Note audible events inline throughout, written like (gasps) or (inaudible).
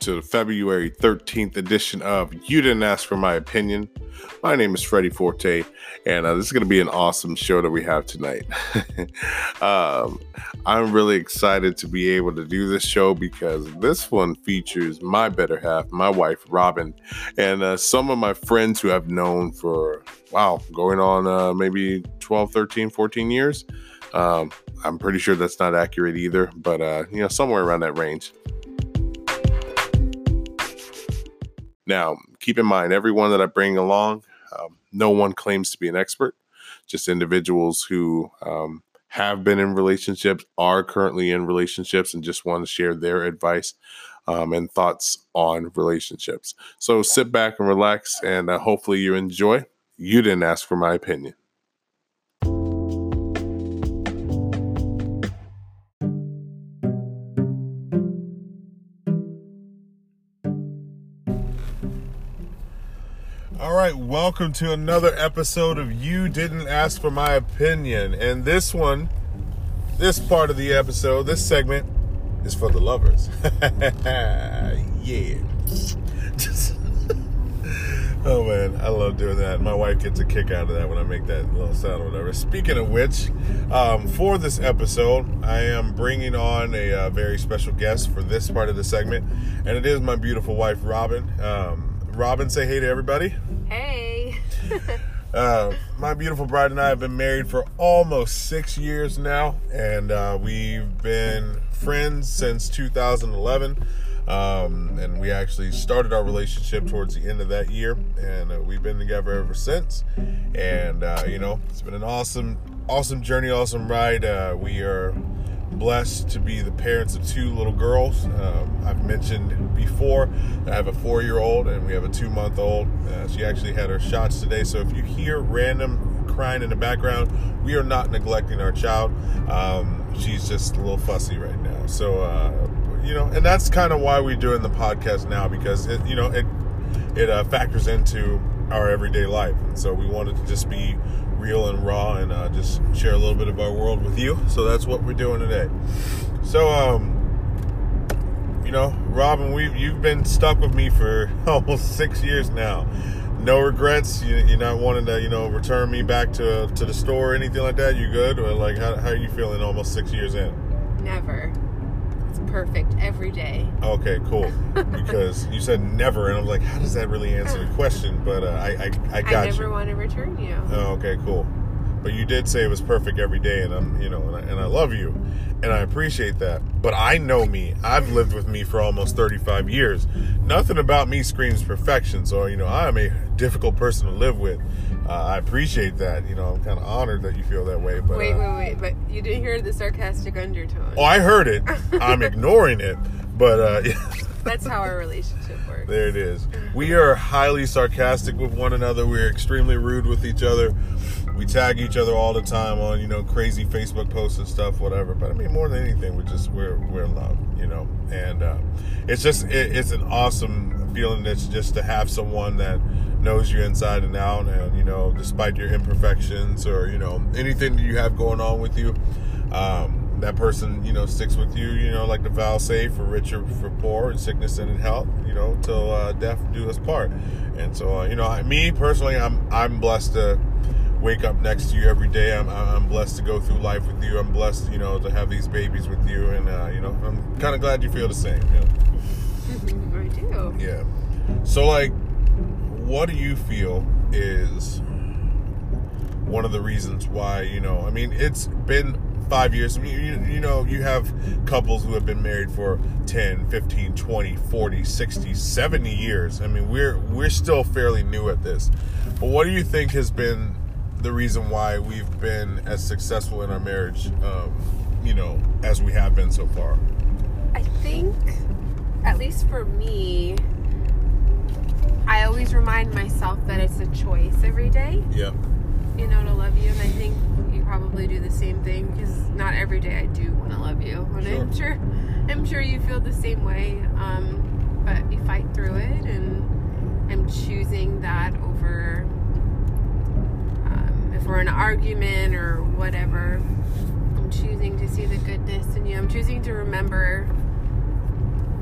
To the February 13th edition of You Didn't Ask for My Opinion. My name is Freddie Forte, and uh, this is going to be an awesome show that we have tonight. (laughs) um, I'm really excited to be able to do this show because this one features my better half, my wife, Robin, and uh, some of my friends who I've known for, wow, going on uh, maybe 12, 13, 14 years. Um, I'm pretty sure that's not accurate either, but uh, you know, somewhere around that range. Now, keep in mind, everyone that I bring along, um, no one claims to be an expert, just individuals who um, have been in relationships, are currently in relationships, and just want to share their advice um, and thoughts on relationships. So sit back and relax, and uh, hopefully you enjoy. You didn't ask for my opinion. Right, welcome to another episode of You Didn't Ask for My Opinion. And this one, this part of the episode, this segment is for the lovers. (laughs) yeah. (laughs) oh man, I love doing that. My wife gets a kick out of that when I make that little sound or whatever. Speaking of which, um, for this episode, I am bringing on a uh, very special guest for this part of the segment, and it is my beautiful wife, Robin. Um, Robin, say hey to everybody. Hey. (laughs) uh, my beautiful bride and I have been married for almost six years now, and uh, we've been friends since 2011. Um, and we actually started our relationship towards the end of that year, and uh, we've been together ever since. And uh, you know, it's been an awesome, awesome journey, awesome ride. Uh, we are blessed to be the parents of two little girls. Um, I've mentioned before I have a four year old and we have a two month old. Uh, she actually had her shots today. So if you hear random crying in the background, we are not neglecting our child. Um, she's just a little fussy right now. So, uh, you know, and that's kind of why we're doing the podcast now because, it, you know, it, it uh, factors into our everyday life. And so we wanted to just be real and raw and uh, just share a little bit of our world with you. So that's what we're doing today. So, um, you know, Robin, we you've been stuck with me for (laughs) almost six years now. No regrets. You, you're not wanting to, you know, return me back to to the store or anything like that. You good? Or like, how, how are you feeling? Almost six years in. Never perfect every day. Okay, cool. (laughs) because you said never, and I'm like, how does that really answer the question? But uh, I, I, I got I never you. want to return you. Oh, okay, cool. But you did say it was perfect every day, and I'm, you know, and I, and I love you, and I appreciate that. But I know me. I've lived with me for almost 35 years. Nothing about me screams perfection. So you know, I am a difficult person to live with. Uh, I appreciate that. You know, I'm kind of honored that you feel that way. But wait, uh, wait, wait! But you didn't hear the sarcastic undertone. Oh, I heard it. (laughs) I'm ignoring it. But uh, (laughs) that's how our relationship works. There it is. We are highly sarcastic with one another. We're extremely rude with each other. We tag each other all the time on you know crazy Facebook posts and stuff, whatever. But I mean, more than anything, we're just we're we're in love, you know. And uh, it's just it, it's an awesome feeling. It's just to have someone that knows you inside and out and you know despite your imperfections or you know anything that you have going on with you um, that person you know sticks with you you know like the vow say for rich or for poor in sickness and in health you know till uh, death do us part and so uh, you know me personally i'm i'm blessed to wake up next to you every day. I'm i'm blessed to go through life with you. I'm blessed you know to have these babies with you. And uh, you know i'm kind of glad you feel the same you know? (laughs) i do. Yeah. So like what do you feel is one of the reasons why you know i mean it's been five years. I mean, you, you know you have couples who have been married for 10 15 20 40 60 70 years. I mean we're we're still fairly new at this. But what do you think has been the reason why we've been as successful in our marriage um, you know as we have been so far i think at least for me I always remind myself that it's a choice every day. Yeah. You know, to love you. And I think you probably do the same thing because not every day I do want to love you. And sure. I'm sure I'm sure you feel the same way. Um, but you fight through it and I'm choosing that over in an argument or whatever. I'm choosing to see the goodness in you. I'm choosing to remember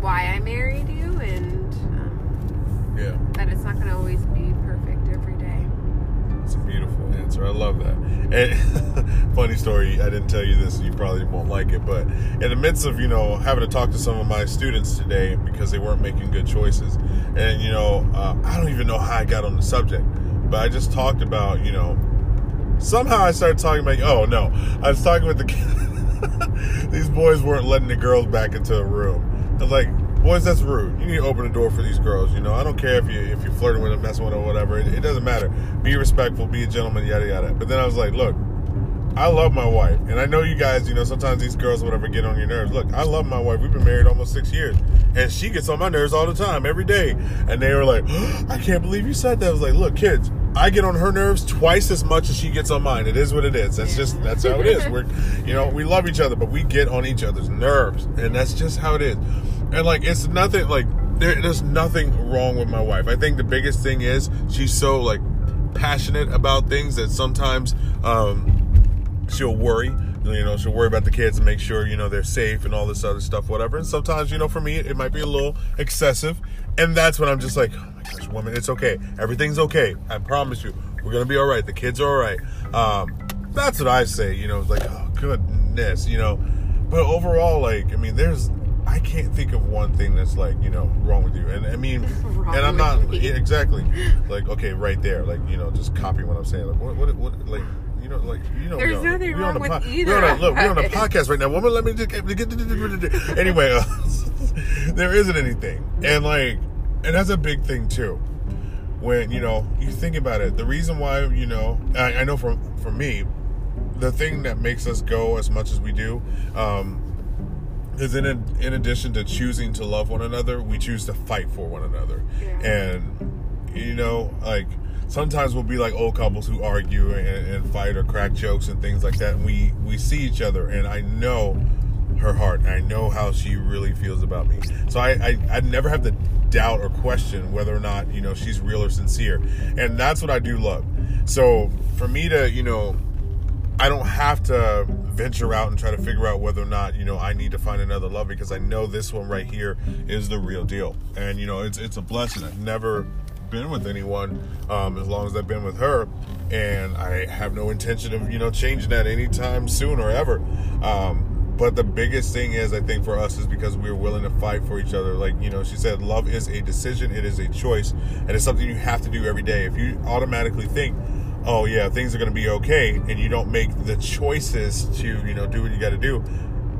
why I married you, and um, Yeah. that it's not going to always be perfect every day. It's a beautiful answer. I love that. And (laughs) funny story, I didn't tell you this, you probably won't like it, but in the midst of, you know, having to talk to some of my students today because they weren't making good choices, and, you know, uh, I don't even know how I got on the subject, but I just talked about, you know, somehow I started talking about, oh no, I was talking with the. (laughs) These boys weren't letting the girls back into the room. I was like, boys, that's rude. You need to open the door for these girls. You know, I don't care if you if you're flirting with them, messing with them, whatever. It, it doesn't matter. Be respectful, be a gentleman, yada yada. But then I was like, look, I love my wife, and I know you guys. You know, sometimes these girls, whatever, get on your nerves. Look, I love my wife. We've been married almost six years, and she gets on my nerves all the time, every day. And they were like, (gasps) I can't believe you said that. I was like, look, kids. I get on her nerves twice as much as she gets on mine. It is what it is. That's just that's how it is. We're (laughs) you know, we love each other, but we get on each other's nerves. And that's just how it is. And like it's nothing like there, there's nothing wrong with my wife. I think the biggest thing is she's so like passionate about things that sometimes um she'll worry. You know, she'll worry about the kids and make sure, you know, they're safe and all this other stuff, whatever. And sometimes, you know, for me, it might be a little excessive. And that's when I'm just like, oh my gosh, woman, it's okay. Everything's okay. I promise you. We're going to be all right. The kids are all right. Um, that's what I say, you know, like, oh, goodness, you know. But overall, like, I mean, there's, I can't think of one thing that's like, you know, wrong with you. And I mean, (laughs) and I'm not, yeah, exactly. Like, okay, right there. Like, you know, just copy what I'm saying. Like, what, what, what like, you know, like, you know, There's know, nothing we're wrong with po- either We're on a, look, we're on a (laughs) podcast right now. Woman, let me just get, get anyway. Uh, (laughs) there isn't anything, and like, and that's a big thing too. When you know you think about it, the reason why you know, I, I know for for me, the thing that makes us go as much as we do, um, is in in addition to choosing to love one another, we choose to fight for one another, Yeah. and you know, like sometimes we'll be like old couples who argue and, and fight or crack jokes and things like that. And we we see each other, and I know her heart. And I know how she really feels about me. So I, I I never have to doubt or question whether or not you know she's real or sincere, and that's what I do love. So for me to you know I don't have to venture out and try to figure out whether or not you know I need to find another love because I know this one right here is the real deal, and you know it's it's a blessing. I've never been with anyone um, as long as I've been with her, and I have no intention of you know changing that anytime soon or ever. Um, but the biggest thing is, I think for us is because we're willing to fight for each other. Like you know, she said, love is a decision, it is a choice, and it's something you have to do every day. If you automatically think oh yeah things are going to be okay and you don't make the choices to you know do what you got to do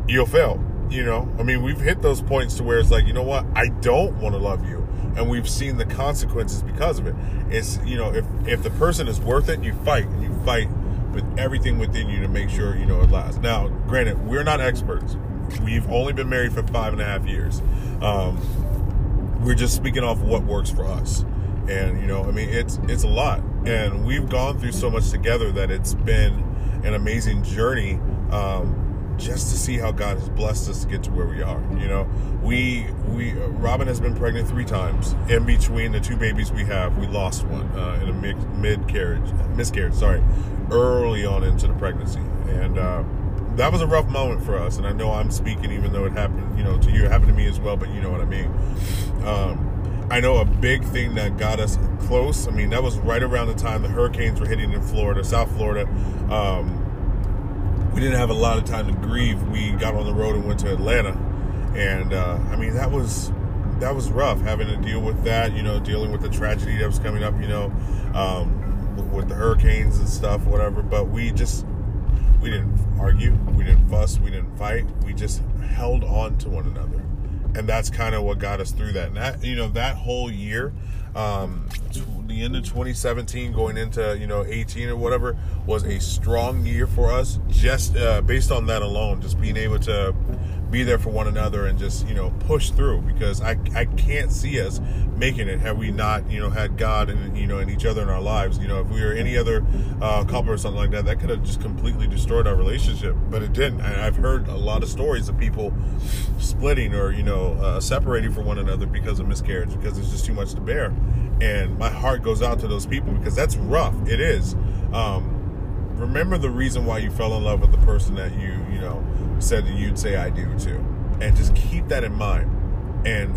you'll fail you know i mean we've hit those points to where it's like you know what i don't want to love you and we've seen the consequences because of it. It's you know if if the person is worth it you fight and you fight with everything within you to make sure you know it lasts. Now granted we're not experts. We've only been married for five and a half years. Um, we're just speaking off what works for us. And you know i mean it's it's a lot. And we've gone through so much together that it's been an amazing journey um, just to see how god has blessed us to get to where we are you know we we uh, robin has been pregnant three times in between the two babies we have we lost one uh, in a mid, mid carriage miscarriage sorry early on into the pregnancy and uh, that was a rough moment for us and i know i'm speaking even though it happened you know to you it happened to me as well but you know what i mean um, I know a big thing that got us close. I mean, that was right around the time the hurricanes were hitting in Florida, South Florida. Um, we didn't have a lot of time to grieve. We got on the road and went to Atlanta, and uh, I mean that was that was rough having to deal with that. You know, dealing with the tragedy that was coming up. You know, um, with, the hurricanes and stuff, whatever. But we just we didn't argue, we didn't fuss, we didn't fight. We just held on to one another and that's kind of what got us through that. And that, you know, that whole year, um, the end of 2017, going into you know 18 or whatever, was a strong year for us. Just uh, based on that alone, just being able to be there for one another and just you know push through because I I can't see us making it had we not you know had God and you know and each other in our lives. You know, if we were any other uh, couple or something like that, that could have just completely destroyed our relationship. But it didn't. And I've heard a lot of stories of people splitting or you know uh, separating from one another because of miscarriage because it's just too much to bear. And my heart goes out to those people because that's rough. It is. Um, remember the reason why you fell in love with the person that you you know said that you'd say I do to, and just keep that in mind. and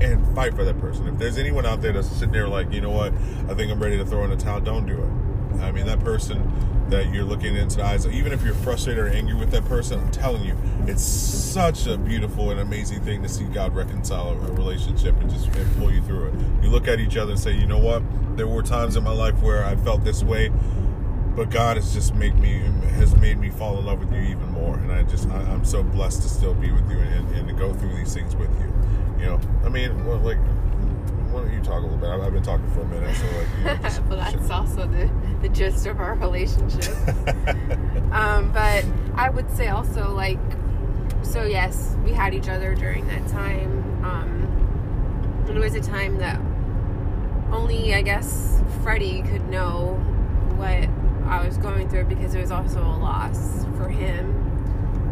and fight for that person. If there's anyone out there that's sitting there like, you know what, I think I'm ready to throw in the towel, don't do it. I mean, that person that you're looking into the eyes, even if you're frustrated or angry with that person, I'm telling you, it's such a beautiful and amazing thing to see God reconcile a relationship and just and pull you through it. You look at each other and say, you know what, there were times in my life where I felt this way, but God has just made me has made me fall in love with you even more, and I just I, am so blessed to still be with you and, and to go through these things with you. You know, I mean, well, like, why don't you talk a little bit? I've, I've been talking for a minute, so like. You know, just, (laughs) well, that's also the the gist of our relationship. (laughs) um, but I would say also like, so yes, we had each other during that time. Um, it was a time that only I guess Freddie could know what I was going through because it was also a loss for him.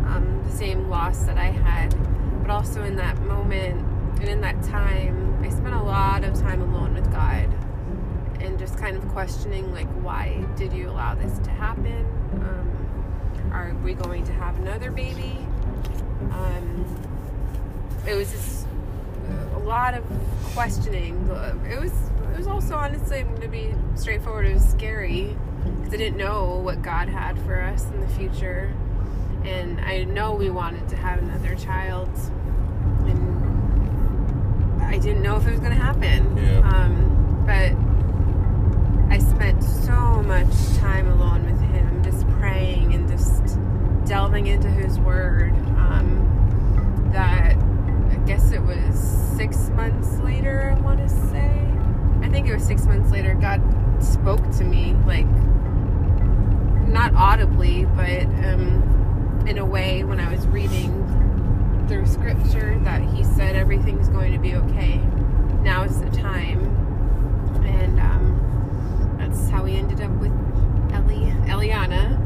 Um, the same loss that I had, but also in that moment and in that time, I spent a lot of time alone with God and just kind of questioning, like, why did you allow this to happen? Um, are we going to have another baby? Um, it was just a lot of questioning. It was, it was also honestly, to be straightforward, it was scary because I didn't know what God had for us in the future. And I know we wanted to have another child. And I didn't know if it was going to happen. Yeah. Um, but I spent so much time alone with him, just praying and just delving into his word. Um, that I guess it was six months later, I want to say. I think it was six months later, God spoke to me, like, not audibly, but um, in a way when I was reading through scripture that he said everything's going to be okay. Now is the time. And um, that's how we ended up with Ellie, Eliana.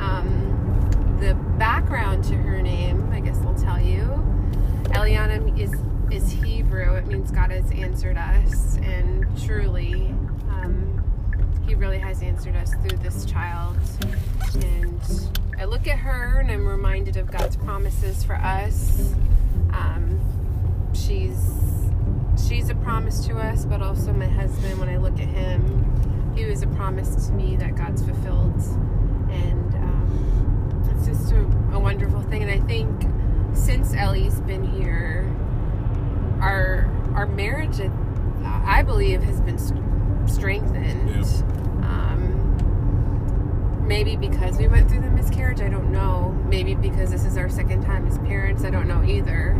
Um, the background to her name, I guess I'll tell you. Eliana is is Hebrew. It means God has answered us, and truly, um, He really has answered us through this child. And I look at her and I'm reminded of God's promises for us. Um, she's she's a promise to us, but also my husband. When I look at him, he was a promise to me that God's fulfilled, and um, it's just a, a wonderful thing. And I think since Ellie's been here, our our marriage, I believe, has been strengthened. Yeah maybe because we went through the miscarriage, I don't know. Maybe because this is our second time as parents, I don't know either.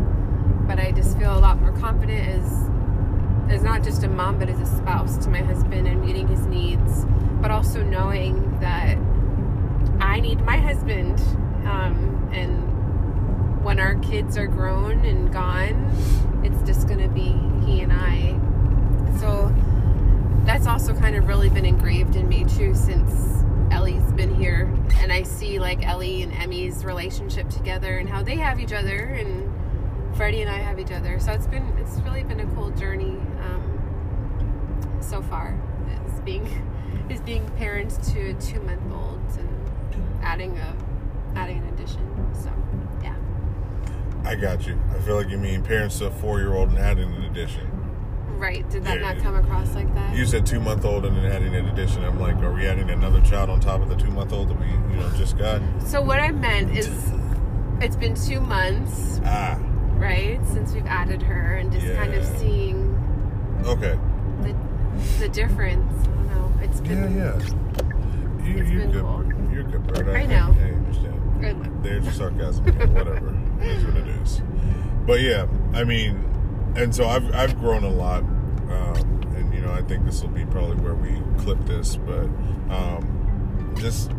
But I just feel a lot more confident as as not just a mom, but as a spouse to my husband and meeting his needs, but also knowing that I need my husband. Um, and when our kids are grown and gone, it's just going to be he and I. So that's also kind of really been engraved in me too since Ellie's been here, and I see like Ellie and Emmy's relationship together and how they have each other, and Freddie and I have each other. So it's been it's really been a cool journey um, so far. It's being is being parents to a two month old and adding a adding an addition. So yeah. I got you. I feel like you mean parents to a four year old and adding an addition. Right. Did that yeah, not come across like that? You said two month old and then adding an addition. I'm like, are we adding another child on top of the two month old that we, you know, just got? So what I meant is, it's been two months. Ah. Right since we've added her and just yeah. kind of seeing. Okay. The the difference. I don't know. It's been. Yeah, yeah. You, it's you're been good. Cool. You're good, bird. I, I know. I, I understand. There's your sarcasm. Whatever. (laughs) It is what it is. But yeah, I mean, and so I've I've grown a lot, um, and you know I think this will be probably where we clip this, but um, just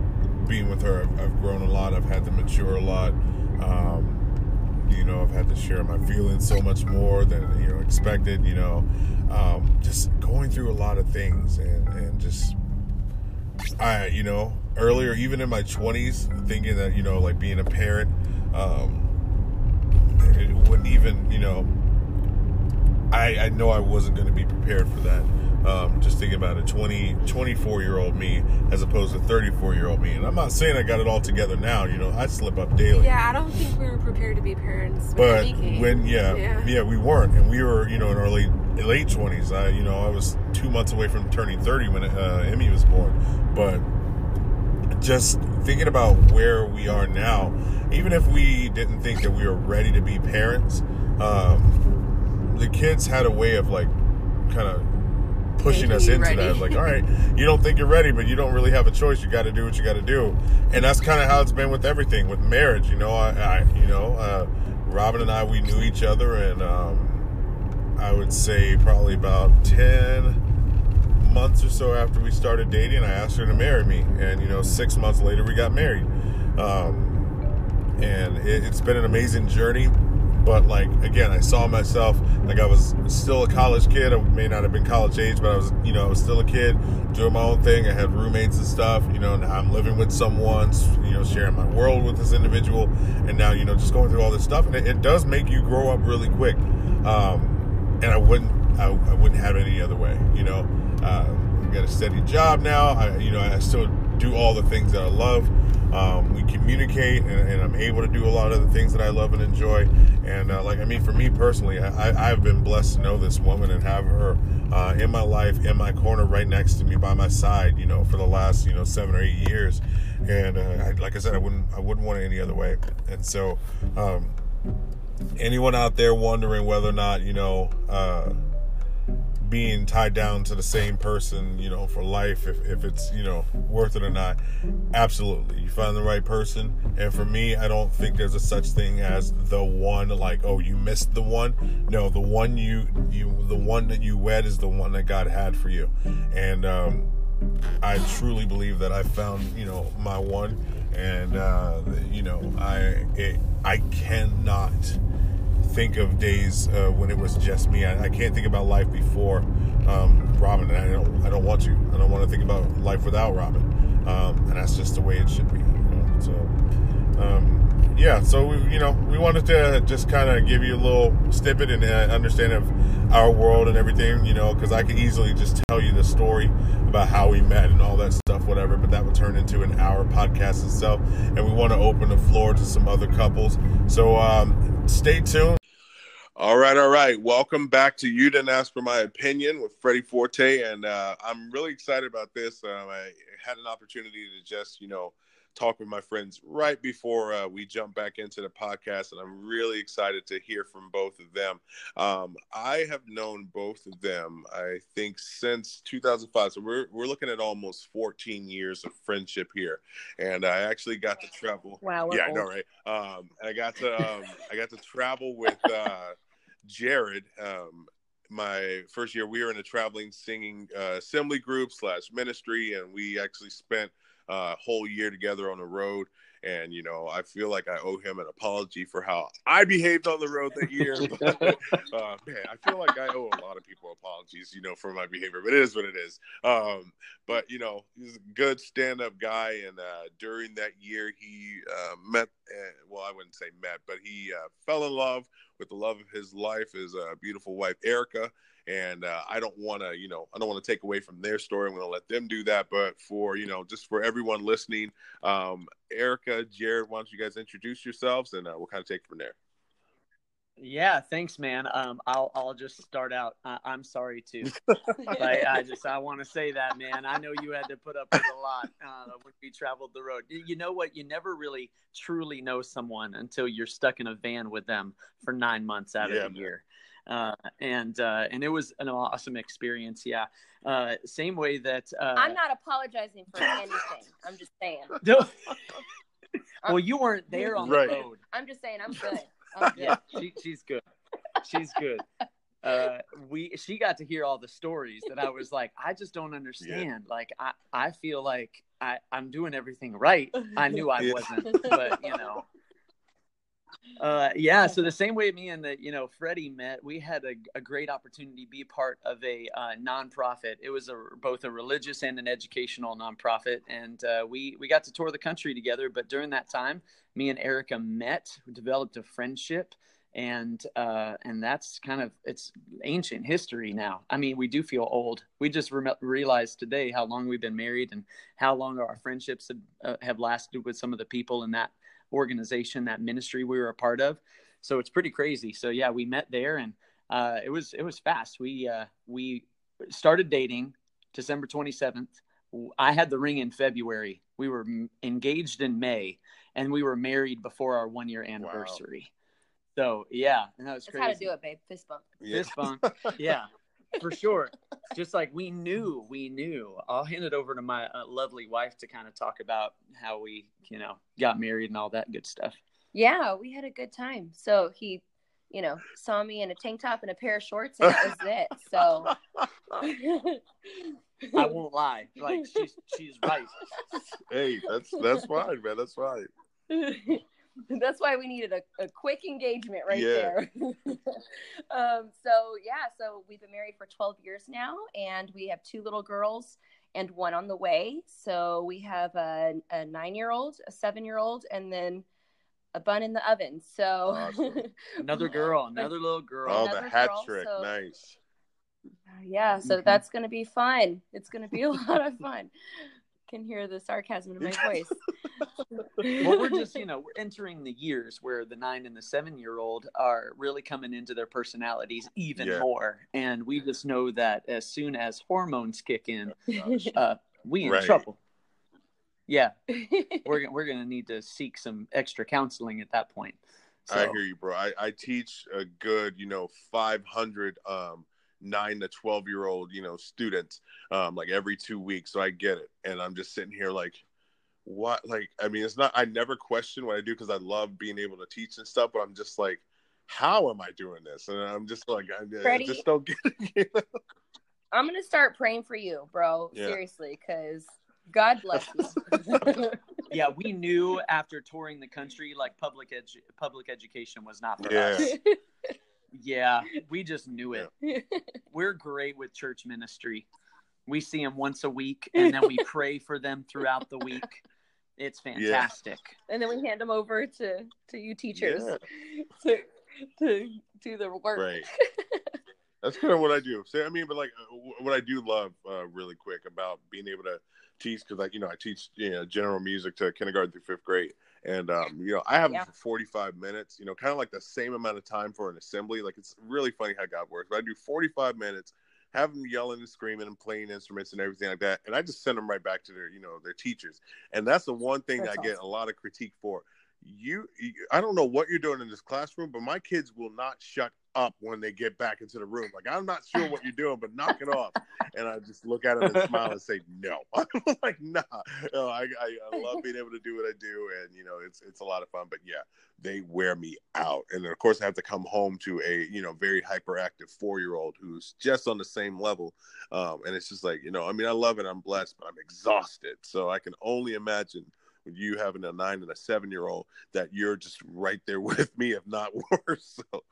being with her, I've, I've, grown a lot. I've had to mature a lot. Um, you know, I've had to share my feelings so much more than you know expected. You know, um, just going through a lot of things and and just I you know earlier even in my 20s thinking that you know like being a parent um, it wouldn't even you know I, I know I wasn't going to be prepared for that. Um, just thinking about a 20, 24 year old me as opposed to 34 year old me. And I'm not saying I got it all together now. You know, I slip up daily. Yeah, I don't think we were prepared to be parents. But when, when yeah, yeah, yeah, we weren't, and we were, you know, in our late late 20s. I, you know, I was two months away from turning 30 when uh, Emmy was born. But just thinking about where we are now, even if we didn't think that we were ready to be parents, um, the kids had a way of like kind of pushing us into ready. that. Like, all right, you don't think you're ready, but you don't really have a choice. You got to do what you got to do, and that's kind of how it's been with everything, with marriage. You know, I, I you know, uh, Robin and I, we knew each other, and um, I would say probably about ten months or so after we started dating, I asked her to marry me, and you know, six months later, we got married. Um, and it, it's been an amazing journey but like again i saw myself like i was still a college kid. I may not have been college age but i was you know i was still a kid doing my own thing. I had roommates and stuff you know now i'm living with someone you know sharing my world with this individual and now you know just going through all this stuff and it, it does make you grow up really quick. Um, and i wouldn't I, I, wouldn't have it any other way you know? Uh, i got a steady job now. I you know i still do all the things that i love um, we communicate and, and, I'm able to do a lot of the things that I love and enjoy. And uh, like, I mean, for me personally, I, have been blessed to know this woman and have her uh, in my life, in my corner, right next to me, by my side, you know, for the last, you know, seven or eight years. And uh, I, like I said, I wouldn't, I wouldn't want it any other way. And so, um, anyone out there wondering whether or not, you know, uh, being tied down to the same person, you know, for life, if, if it's, you know, worth it or not. Absolutely. You find the right person. And for me, I don't think there's a such thing as the one, like, oh, you missed the one. No, the one you, you, the one that you wed is the one that God had for you. And, um, I truly believe that I found, you know, my one. And, uh, you know, I, it, I cannot, think of days uh, when it was just me. I, I, can't think about life before um, Robin, and I don't. I don't want to. I don't want to think about life without Robin, um, and that's just the way it should be. You know? So, um, yeah. So we, you know, we wanted to just kind of give you a little snippet and uh, understanding of our world and everything. You know, because I could easily just tell you the story about how we met and all that stuff, whatever. But that would turn into an hour podcast itself, and we want to open the floor to some other couples. So um, stay tuned. All right, all right. Welcome back to You Didn't Ask for My Opinion with Freddie Forte. And uh, I'm really excited about this. Um, I had an opportunity to just, you know, talk with my friends right before uh, we jump back into the podcast, and I'm really excited to hear from both of them. Um, I have known both of them, I think, since 2005. So we're we're looking at almost 14 years of friendship here, and I actually got to travel. Wow. Yeah, old. I know, right? Um, I got to um, I got to travel with uh, Jared. Um, my first year, we were in a traveling singing uh, assembly group slash ministry, and we actually spent uh, whole year together on the road. And you know, I feel like I owe him an apology for how I behaved on the road that year. (laughs) but, uh, man, I feel like I owe a lot of people apologies, you know, for my behavior. But it is what it is. Um, but you know, he's a good stand-up guy, and uh, during that year, he uh, met. Uh, well, I wouldn't say met, but he uh, fell in love with the love of his life, his uh, beautiful wife Erica and uh, I don't want to, you know, I don't want to take away from their story. I'm going to let them do that. But for you know, just for everyone listening, um, Erica, Jared, why don't you guys introduce yourselves, and uh, we'll kind of take it from there. Yeah, thanks, man. Um, I'll I'll just start out. I, am sorry too. (laughs) I, I just I want to say that, man. I know you had to put up with a lot uh, when we traveled the road. You know what? You never really truly know someone until you're stuck in a van with them for nine months out yeah, of the year uh, and uh, and it was an awesome experience. Yeah, uh, same way that uh, I'm not apologizing for anything. I'm just saying. (laughs) (laughs) well, you weren't there on right. the road. I'm just saying. I'm (laughs) good. I'm good. Yeah, she, she's good. She's good. Uh, we she got to hear all the stories that I was like, I just don't understand. Yeah. Like I I feel like I I'm doing everything right. I knew I yeah. wasn't, but you know, uh, yeah, so the same way me and the you know Freddie met, we had a, a great opportunity to be part of a uh, nonprofit. It was a, both a religious and an educational nonprofit, and uh, we we got to tour the country together. But during that time, me and Erica met, developed a friendship, and uh, and that's kind of it's ancient history now. I mean, we do feel old. We just re- realized today how long we've been married and how long our friendships have, uh, have lasted with some of the people in that organization, that ministry we were a part of. So it's pretty crazy. So yeah, we met there, and uh, it was it was fast. We uh, we started dating December twenty seventh. I had the ring in February. We were engaged in May, and we were married before our one year anniversary. Wow. So yeah, and that was That's crazy. how to do it, babe. Fist bump. Yeah. Fist bump. (laughs) yeah, for sure. Just like we knew, we knew. I'll hand it over to my uh, lovely wife to kind of talk about how we, you know, got married and all that good stuff. Yeah, we had a good time. So he, you know, saw me in a tank top and a pair of shorts, and that was it. So (laughs) I won't lie. Like she's she's right. Hey, that's that's fine, man. That's fine. (laughs) (laughs) that's why we needed a, a quick engagement right yeah. there. (laughs) um, so yeah, so we've been married for 12 years now, and we have two little girls and one on the way. So we have a, a nine year old, a seven year old, and then a bun in the oven. So awesome. (laughs) another girl, another little girl. Oh, the hat girl, trick, so, nice. Yeah, so mm-hmm. that's gonna be fun. It's gonna be a lot of fun. Can hear the sarcasm in my voice. (laughs) well, we're just you know we're entering the years where the nine and the seven year old are really coming into their personalities even yeah. more, and we just know that as soon as hormones kick in, uh, we in right. trouble. Yeah, (laughs) we're we're gonna need to seek some extra counseling at that point. So. I hear you, bro. I, I teach a good, you know, 500 um, nine to 12 year old, you know, students um, like every two weeks. So I get it. And I'm just sitting here like, what? Like, I mean, it's not, I never question what I do because I love being able to teach and stuff, but I'm just like, how am I doing this? And I'm just like, I, Freddie, I just don't get it. You know? I'm going to start praying for you, bro. Yeah. Seriously, because God bless you. (laughs) yeah, we knew after touring the country, like public edu- public education was not for yeah. us. (laughs) Yeah, we just knew it. Yeah. (laughs) We're great with church ministry. We see them once a week, and then we pray for them throughout the week. It's fantastic. Yeah. And then we hand them over to to you teachers yeah. (laughs) to to do the work. Right. (laughs) That's kind of what I do. So I mean, but like uh, what I do love uh, really quick about being able to teach because like you know I teach you know general music to kindergarten through fifth grade, and um, you know I have yeah. them for 45 minutes. You know, kind of like the same amount of time for an assembly. Like it's really funny how God works. But I do 45 minutes, have them yelling and screaming and playing instruments and everything like that, and I just send them right back to their you know their teachers. And that's the one thing that's that I awesome. get a lot of critique for. You, you, I don't know what you're doing in this classroom, but my kids will not shut up when they get back into the room. Like, I'm not sure what you're doing, but knock it off. And I just look at them and smile and say, no. (laughs) I'm like, nah. No, I, I, I, love being able to do what I do. And, you know, it's, it's a lot of fun. But yeah, they wear me out. And of course, I have to come home to a, you know, very hyperactive four year old who's just on the same level. Um, and it's just like, you know, I mean, I love it. I'm blessed, but I'm exhausted. So I can only imagine you having a nine and a seven year old that you're just right there (laughs) with me, if not worse. So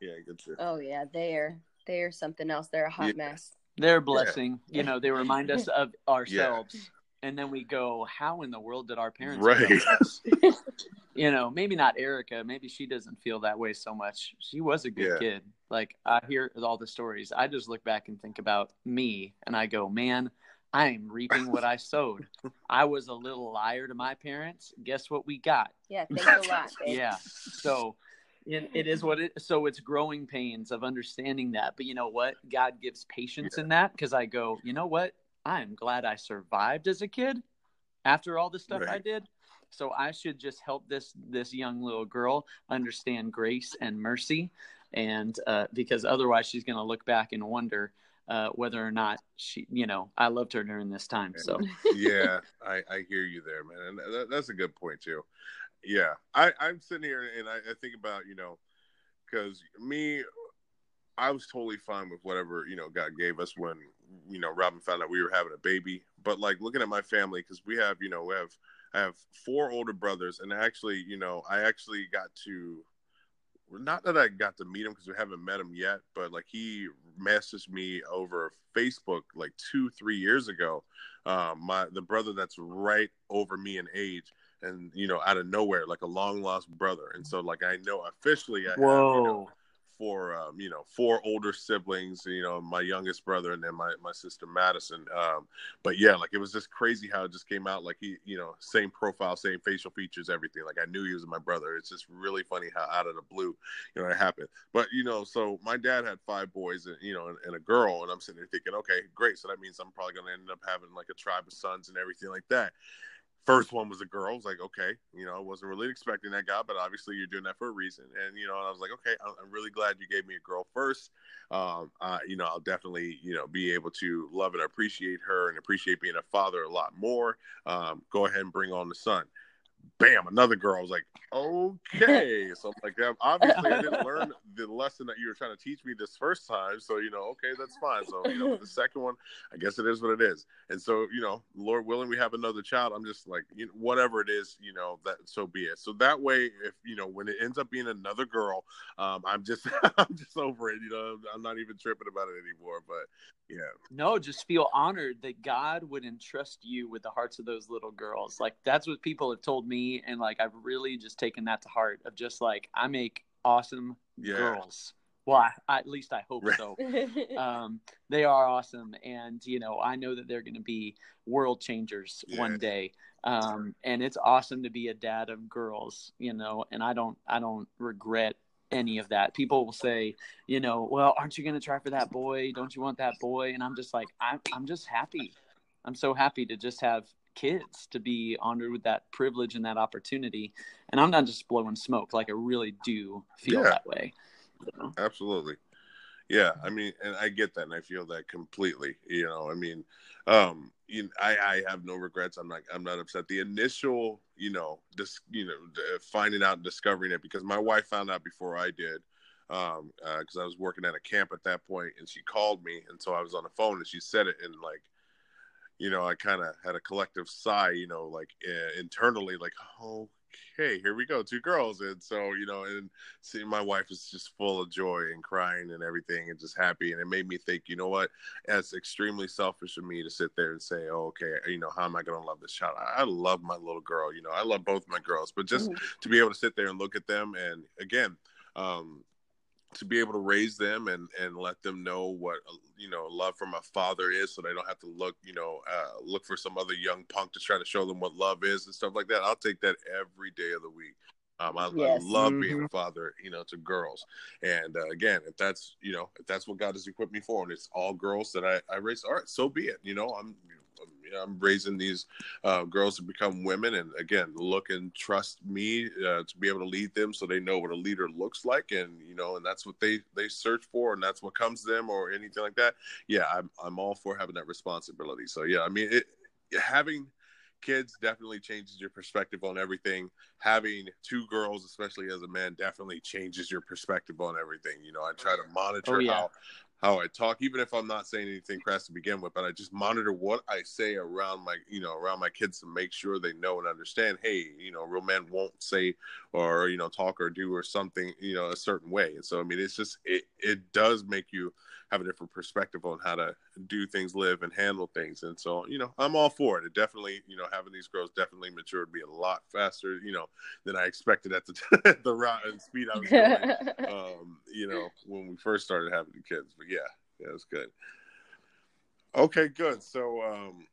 yeah, good sir. Oh yeah, they're they're something else. They're a hot yeah. mess. They're a blessing. Yeah. You know, they remind us (laughs) of ourselves. Yeah. And then we go, how in the world did our parents right? (laughs) you know, maybe not Erica. Maybe she doesn't feel that way so much. She was a good kid. Like I hear all the stories. I just look back and think about me, and I go, man, I am reaping what I sowed. (laughs) I was a little liar to my parents. Guess what we got? Yeah, thanks a lot. Babe. Yeah. So it, it is what it so it's growing pains of understanding that but you know what? God gives patience yeah. in that because i go you know what? I'm glad i survived as a kid after all the stuff right. i did. So i should just help this this young little girl understand grace and mercy and uh, because otherwise she's going to look back and wonder uh, whether or not she, you know, I loved her during this time. So. Yeah, I, I hear you there, man, and that, that's a good point too yeah i i'm sitting here and i, I think about you know because me i was totally fine with whatever you know god gave us when you know robin found out we were having a baby. But like looking at my family because we have you know we have i have four older brothers. And actually you know i actually got to not that I got to meet him because we haven't met him yet, but like he messaged me over Facebook like two, three years ago. Um, my the brother that's right over me in age, and you know out of nowhere like a long lost brother. And so like i know officially i Whoa. have you know, four um, you know four older siblings you know my youngest brother and then my, my sister madison um, but yeah like it was just crazy how it just came out like he you know same profile same facial features everything. Like i knew he was my brother. It's just really funny how out of the blue you know it happened. But you know so my dad had five boys and you know and, and a girl and i'm sitting there thinking okay great so that means i'm probably going to end up having like a tribe of sons and everything like that first one was a girl. I was like, okay, you know, I wasn't really expecting that guy, but obviously you're doing that for a reason. And, you know, I was like, okay, I'm, really glad you gave me a girl first. Um, uh, you know, I'll definitely, you know, be able to love and appreciate her and appreciate being a father a lot more. Um, go ahead and bring on the son bam, another girl. I was like, okay. (laughs) So I'm like, obviously I didn't learn the lesson that you were trying to teach me this first time. So, you know, okay, that's fine. So, you know, the (laughs) second one, I guess it is what it is. And so, you know, Lord willing, we have another child. I'm just like, you know, whatever it is, you know, that so be it. So that way, if, you know, when it ends up being another girl, um, I'm just, (laughs) I'm just over it. You know, I'm not even tripping about it anymore. But yeah. No, just feel honored that God would entrust you with the hearts of those little girls. Like that's what people have told me, and like I've really just taken that to heart. Of just like I make awesome yeah. girls. Well, I, I, at least I hope so. (laughs) um, they are awesome, and you know I know that they're going to be world changers yeah. one day. Um, and it's awesome to be a dad of girls, you know. And I don't, I don't regret any of that. People will say, you know, well, aren't you going to try for that boy? Don't you want that boy? And I'm just like, I'm, I'm just happy. I'm so happy to just have kids to be honored with that privilege and that opportunity. And I'm not just blowing smoke. Like I really do feel yeah. that way. So. Absolutely. Yeah. I mean, and I get that. And I feel that completely, you know, I mean, um, you know, I, I have no regrets. I'm not I'm not upset. The initial, you know, this you know, finding out and discovering it because my wife found out before I did, um, because uh, I was working at a camp at that point, and she called me, and so I was on the phone, and she said it, and like, you know, I kind of had a collective sigh, you know, like uh, internally, like, oh okay, here we go, two girls. And so, you know, and seeing my wife is just full of joy and crying and everything and just happy. And it made me think, you know what? It's extremely selfish of me to sit there and say, oh, okay, you know, how am I going to love this child? I, I, love my little girl. You know, I love both my girls, but just mm-hmm. to be able to sit there and look at them and again, um, to be able to raise them and and let them know what you know love from a father is so they don't have to look you know uh, look for some other young punk to try to show them what love is and stuff like that i'll take that every day of the week um, I, yes. I, love mm-hmm. being a father, you know, to girls. And uh, again, if that's you know, if that's what God has equipped me for, and it's all girls that I, I raise, all right, so be it. You know, I'm I'm raising these uh, girls to become women, and again, look and trust me uh, to be able to lead them, so they know what a leader looks like, and you know, and that's what they they search for, and that's what comes to them, or anything like that. Yeah, I'm I'm all for having that responsibility. So yeah, I mean, it, having kids definitely changes your perspective on everything. Having two girls, especially as a man, definitely changes your perspective on everything. You know, I try to monitor oh, yeah. how how I talk, even if I'm not saying anything crass to begin with, but I just monitor what I say around my, you know, around my kids to make sure they know and understand, hey, you know, real men won't say or, you know, talk or do or something, you know, a certain way. And so, I mean, it's just, it, it does make you have a different perspective on how to do things, live and handle things. And so, you know, I'm all for it. It definitely, you know, having these girls definitely matured me a lot faster, you know, than I expected at the, (laughs) the route and speed I was going, (laughs) um, you know, when we first started having the kids. But yeah, yeah, it was good. Okay, good. So, um,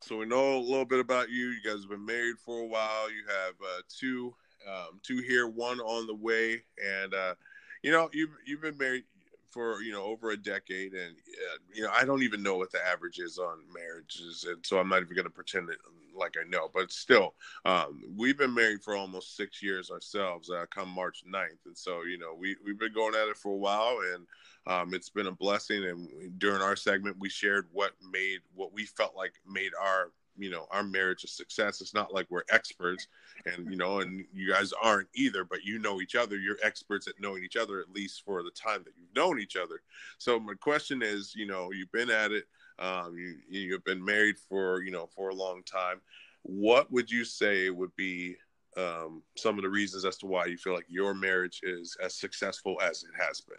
so we know a little bit about you. You guys have been married for a while. You have uh, two, um, two here, one on the way, and uh, you know you've you've been married for you know over a decade, and uh, you know I don't even know what the average is on marriages, and so I'm not even going to pretend that like I know. But still, um, we've been married for almost six years ourselves. Uh, come March 9th, and so you know we we've been going at it for a while, and um, it's been a blessing. And during our segment, we shared what made what we felt like made our you know our marriage is success. It's not like we're experts and you know and you guys aren't either but you know each other. You're experts at knowing each other at least for the time that you've known each other. So my question is you know you've been at it um, you you've been married for you know for a long time. What would you say would be um, some of the reasons as to why you feel like your marriage is as successful as it has been?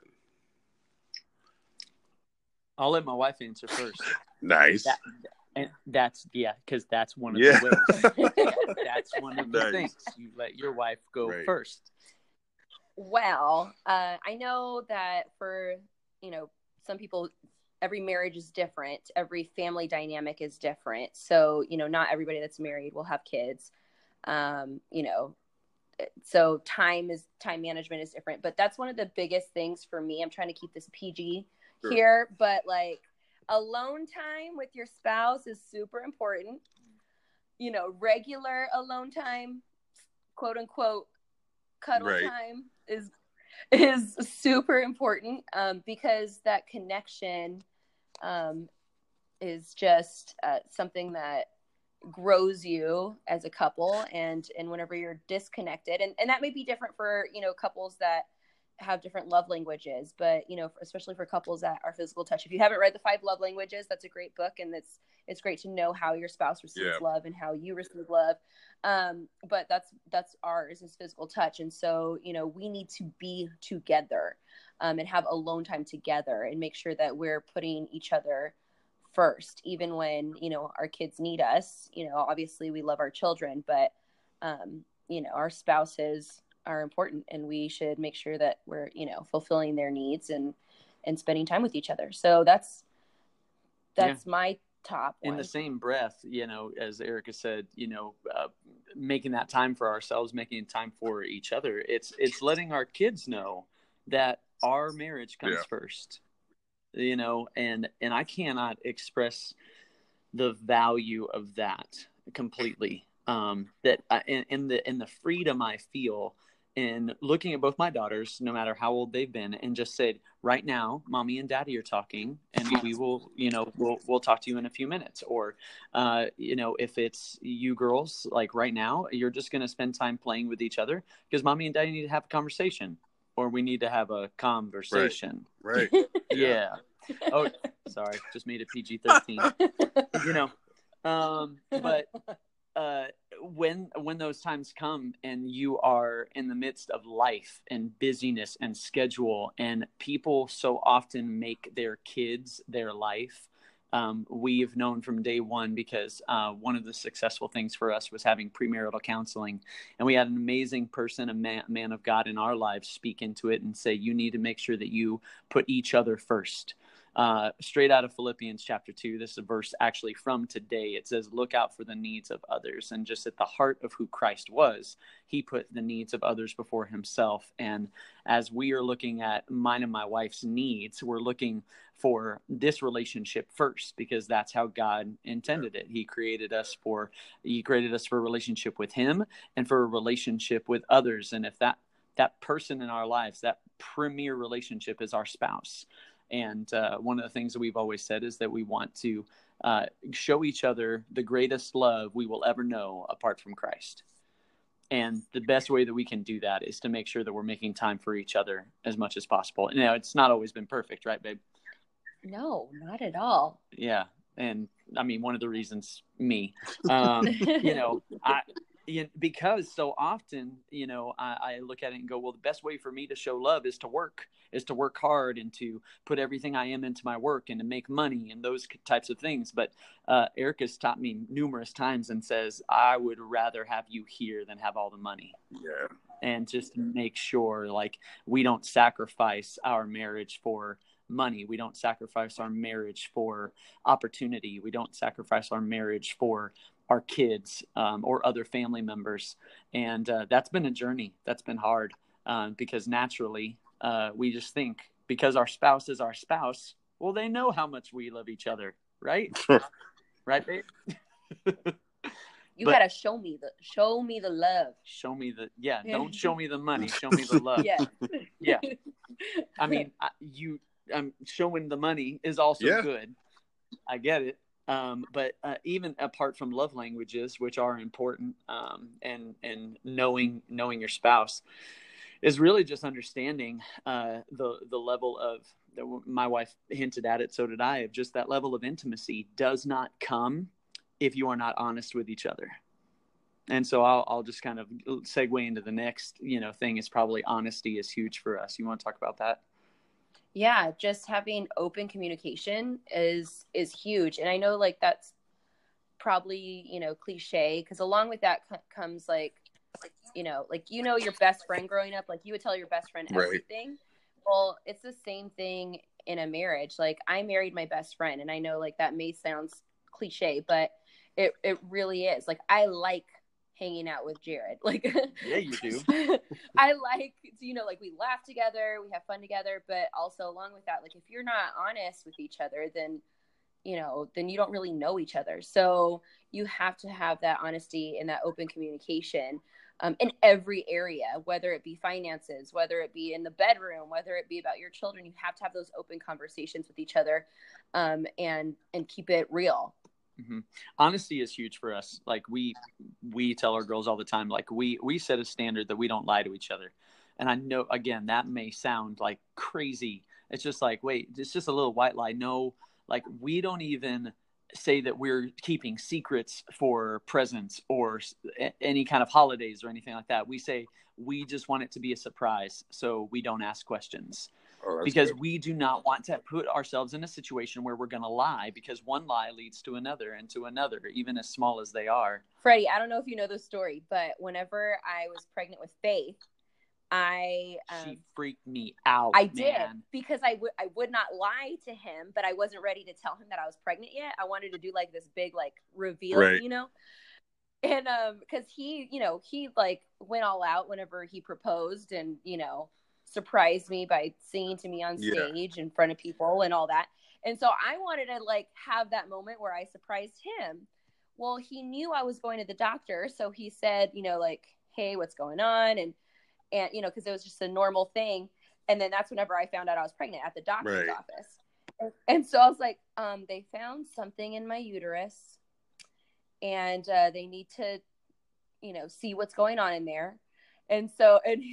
I'll let my wife answer first. nice. That, and That's yeah, because that's one of Yeah. the ways. (laughs) that's one of the Nice. things. You let your wife go Right. first. Well, uh, I know that for you know some people, every marriage is different. Every family dynamic is different. So you know, not everybody that's married will have kids. Um, you know, so time is time management is different. But that's one of the biggest things for me. I'm trying to keep this PG Sure. here, but like alone time with your spouse is super important. You know, regular alone time, quote unquote, cuddle Right. time is is super important um, because that connection um, is just uh, something that grows you as a couple and and whenever you're disconnected and, and that may be different for you know couples that have different love languages but you know especially for couples that are physical touch if you haven't read the five love languages that's a great book and it's it's great to know how your spouse receives Yeah. love and how you receive love um but that's that's ours is physical touch and so you know we need to be together um, and have alone time together and make sure that we're putting each other first even when you know our kids need us you know obviously we love our children but um you know our spouses are important and we should make sure that we're you know fulfilling their needs and and spending time with each other so that's that's my top in the same breath, you know, as Erica said, you know, uh, making that time for ourselves, making time for each other. It's it's letting our kids know that our marriage comes Yeah. first. You know, and and I cannot express the value of that completely. Um, that I, and, and the and the freedom I feel in looking at both my daughters, no matter how old they've been, and just said, right now, mommy and daddy are talking, and we will, you know, we'll we'll talk to you in a few minutes. Or, uh, you know, if it's you girls, like right now, you're just going to spend time playing with each other because mommy and daddy need to have a conversation, or we need to have a conversation. Right. (laughs) Yeah. oh, sorry, just made it PG thirteen. you know, um, but uh, when when those times come and you are in the midst of life and busyness and schedule and people so often make their kids their life um, we've known from day one because uh, one of the successful things for us was having premarital counseling. And we had an amazing person a man, man of god in our lives speak into it and say you need to make sure that you put each other first uh, straight out of Philippians chapter 2. This is a verse actually from today. It says, Look out for the needs of others. And just at the heart of who Christ was, he put the needs of others before himself. And as we are looking at mine and my wife's needs, we're looking for this relationship first because that's how God intended it. He created us for he created us for a relationship with him and for a relationship with others. And if that that person in our lives, that premier relationship is our spouse. And uh, one of the things that we've always said is that we want to uh, show each other the greatest love we will ever know apart from Christ. And the best way that we can do that is to make sure that we're making time for each other as much as possible. You know, it's not always been perfect, right, babe? no, not at all. Yeah. And I mean, one of the reasons, me, um, (laughs) you know, I, you because so often, you know, I, I look at it and go, well, the best way for me to show love is to work, is to work hard and to put everything I am into my work and to make money and those types of things. But uh, Erica's taught me numerous times and says, I would rather have you here than have all the money Yeah. and just make sure like we don't sacrifice our marriage for money we don't sacrifice our marriage for opportunity we don't sacrifice our marriage for our kids um, or other family members and uh, that's been a journey that's been hard uh, because naturally uh, we just think because our spouse is our spouse well they know how much we love each other right (laughs) right babe (laughs) You But- gotta show me the show me the love. show me the yeah Yeah. don't show me the money show me the (laughs) love Yeah. Yeah. I mean, I, you um, showing the money is also Yeah. good. I get it. Um, but uh, even apart from love languages, which are important, um, and and knowing knowing your spouse is really just understanding uh, the the level of my wife hinted at it, so did I. Of just that level of intimacy does not come if you are not honest with each other. And so I'll, I'll just kind of segue into the next, you know, thing is probably honesty is huge for us. You want to talk about that? Yeah just having open communication is is huge. And i know like that's probably you know cliche because along with that c- comes like you know like you know your best friend growing up like you would tell your best friend Right. everything. Well it's the same thing in a marriage. Like i married my best friend and i know like that may sound cliche but it it really is. Like i like hanging out with jared. (laughs) Like Yeah, you do. (laughs) i like you know like we laugh together we have fun together but also along with that like if you're not honest with each other then you know then you don't really know each other. So you have to have that honesty and that open communication um, in every area whether it be finances whether it be in the bedroom whether it be about your children you have to have those open conversations with each other um, and and keep it real hmm Honesty is huge for us. Like we we tell our girls all the time. Like we we set a standard that we don't lie to each other. And I know again that may sound like crazy. It's just like wait, it's just a little white lie. No, like we don't even say that we're keeping secrets for presents or any kind of holidays or anything like that. We say we just want it to be a surprise, so we don't ask questions Oh, because good. we do not want to put ourselves in a situation where we're going to lie because one lie leads to another and to another even as small as they are freddie i don't know if you know the story but whenever i was pregnant with faith i um, she freaked me out I did because I would I would not lie to him, but I wasn't ready to tell him that I was pregnant yet. I wanted to do like this big like reveal, Right. you know. And um cuz he, you know, he like went all out whenever he proposed and, you know, surprised me by singing to me on Yeah. stage in front of people and all that. And so I wanted to like have that moment where I surprised him. Well, he knew I was going to the doctor, so he said, you know, like, "Hey, what's going on?" and and you know, because it was just a normal thing. And then that's whenever I found out I was pregnant at the doctor's Right. office. And, and so I was like, um, they found something in my uterus, and uh, they need to, you know, see what's going on in there. And so, and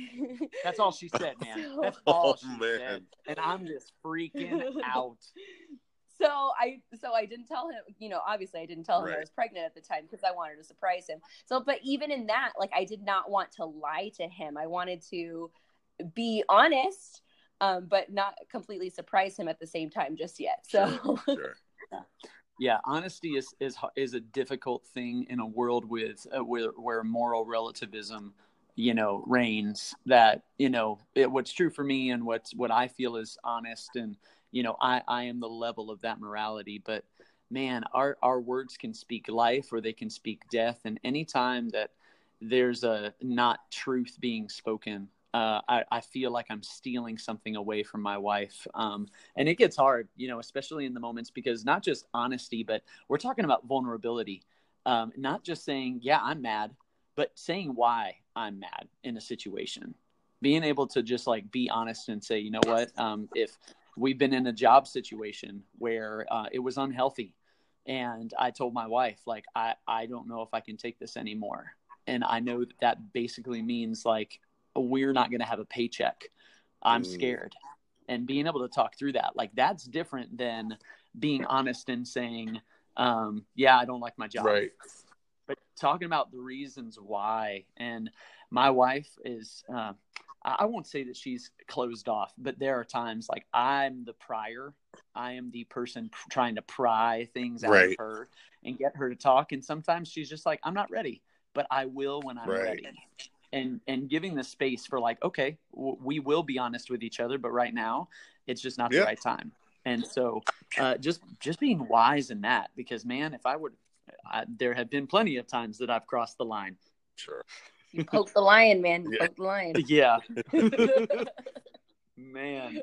(laughs) that's all she said man So- that's all Oh, she man. said and i'm just freaking out (laughs) so I so I didn't tell him, you know, obviously I didn't tell him I was pregnant at the time because I wanted to surprise him. So but even in that, like I did not want to lie to him. I wanted to be honest, um, but not completely surprise him at the same time just yet. So Sure. (laughs) yeah honesty is is is a difficult thing in a world with uh, where where moral relativism you know reigns that you know it, what's true for me and what's what i feel is honest and you know i i am the level of that morality but man our our words can speak life or they can speak death and anytime that there's a not truth being spoken uh, I, I feel like I'm stealing something away from my wife. Um, and it gets hard, you know, especially in the moments because not just honesty, but we're talking about vulnerability. Um, not just saying, yeah, I'm mad, but saying why I'm mad in a situation. Being able to just like be honest and say, you know what, um, if we've been in a job situation where uh, it was unhealthy and I told my wife, like, I, I don't know if I can take this anymore. And I know that that basically means like, we're not going to have a paycheck. I'm Mm. scared. And being able to talk through that, like, that's different than being honest and saying, um, yeah, I don't like my job Right. Talking about the reasons why and my wife is uh, i I won't say that she's closed off but there are times like i'm the prior i am the person trying to pry things out Right. of her and get her to talk and sometimes she's just like i'm not ready but i will when i'm Right. ready and and giving the space for like okay w- we will be honest with each other but right now it's just not Yeah. the right time and so uh, just just being wise in that because man if i would I, there have been plenty of times that I've crossed the line. Sure. you poke the lion, man. You Yeah. poke the lion. (laughs) Yeah, (laughs) man.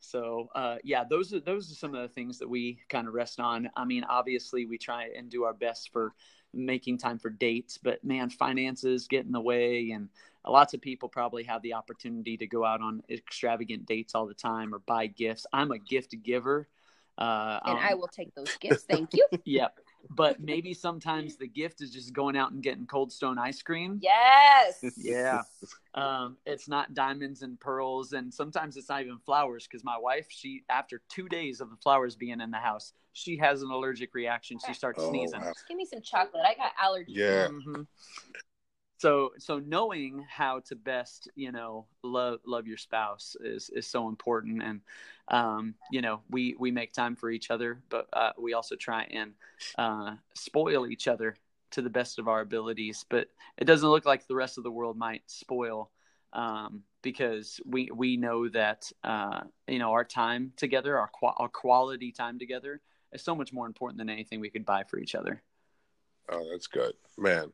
So uh, yeah, those are those are some of the things that we kind of rest on. I mean, obviously we try and do our best for making time for dates, but man, finances get in the way, and lots of people probably have the opportunity to go out on extravagant dates all the time or buy gifts. I'm a gift giver. Uh, and um, I will take those gifts. Thank you. (laughs) yeah, but maybe sometimes the gift is just going out and getting Cold Stone ice cream. Yes. (laughs) Yeah. (laughs) Um, it's not diamonds and pearls, and sometimes it's not even flowers. Because my wife, she after two days of the flowers being in the house, she has an allergic reaction. She starts Oh, sneezing. wow. Give me some chocolate. I got allergies. Yeah. Mhm. So so knowing how to best you know love love your spouse is is so important. And um, you know we we make time for each other but uh, we also try and uh, spoil each other to the best of our abilities. But it doesn't look like the rest of the world might spoil um, because we we know that uh, you know our time together our, our quality time together is so much more important than anything we could buy for each other. Oh that's good. Man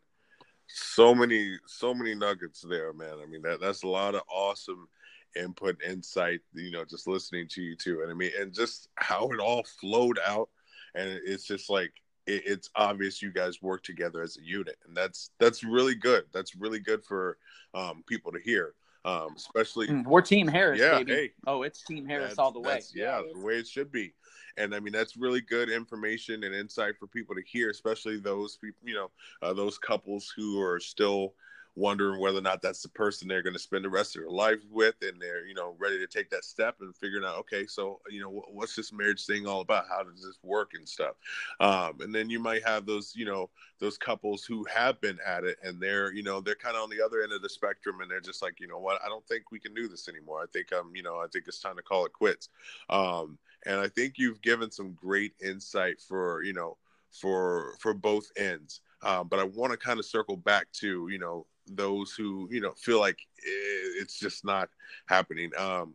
so many so many nuggets there man. I mean that that's a lot of awesome input insight you know just listening to you too. And i mean and just how it all flowed out. And it's just like it, it's obvious you guys work together as a unit. And that's that's really good. That's really good for um, people to hear um, especially mm, we're team harris yeah baby. Hey, oh it's team harris all the way. yeah the way it should be. And I mean that's really good information and insight for people to hear, especially those people, you know, uh, those couples who are still wondering whether or not that's the person they're going to spend the rest of their life with and they're you know ready to take that step and figuring out okay so you know what's this marriage thing all about? How does this work and stuff? Um, and then you might have those you know those couples who have been at it and they're you know they're kind of on the other end of the spectrum and they're just like you know what? I don't think we can do this anymore. I think i'm um, you know i think it's time to call it quits. Um, and I think you've given some great insight for you know for for both ends. Um, but I want to kind of circle back to you know those who you know feel like it's just not happening. Um,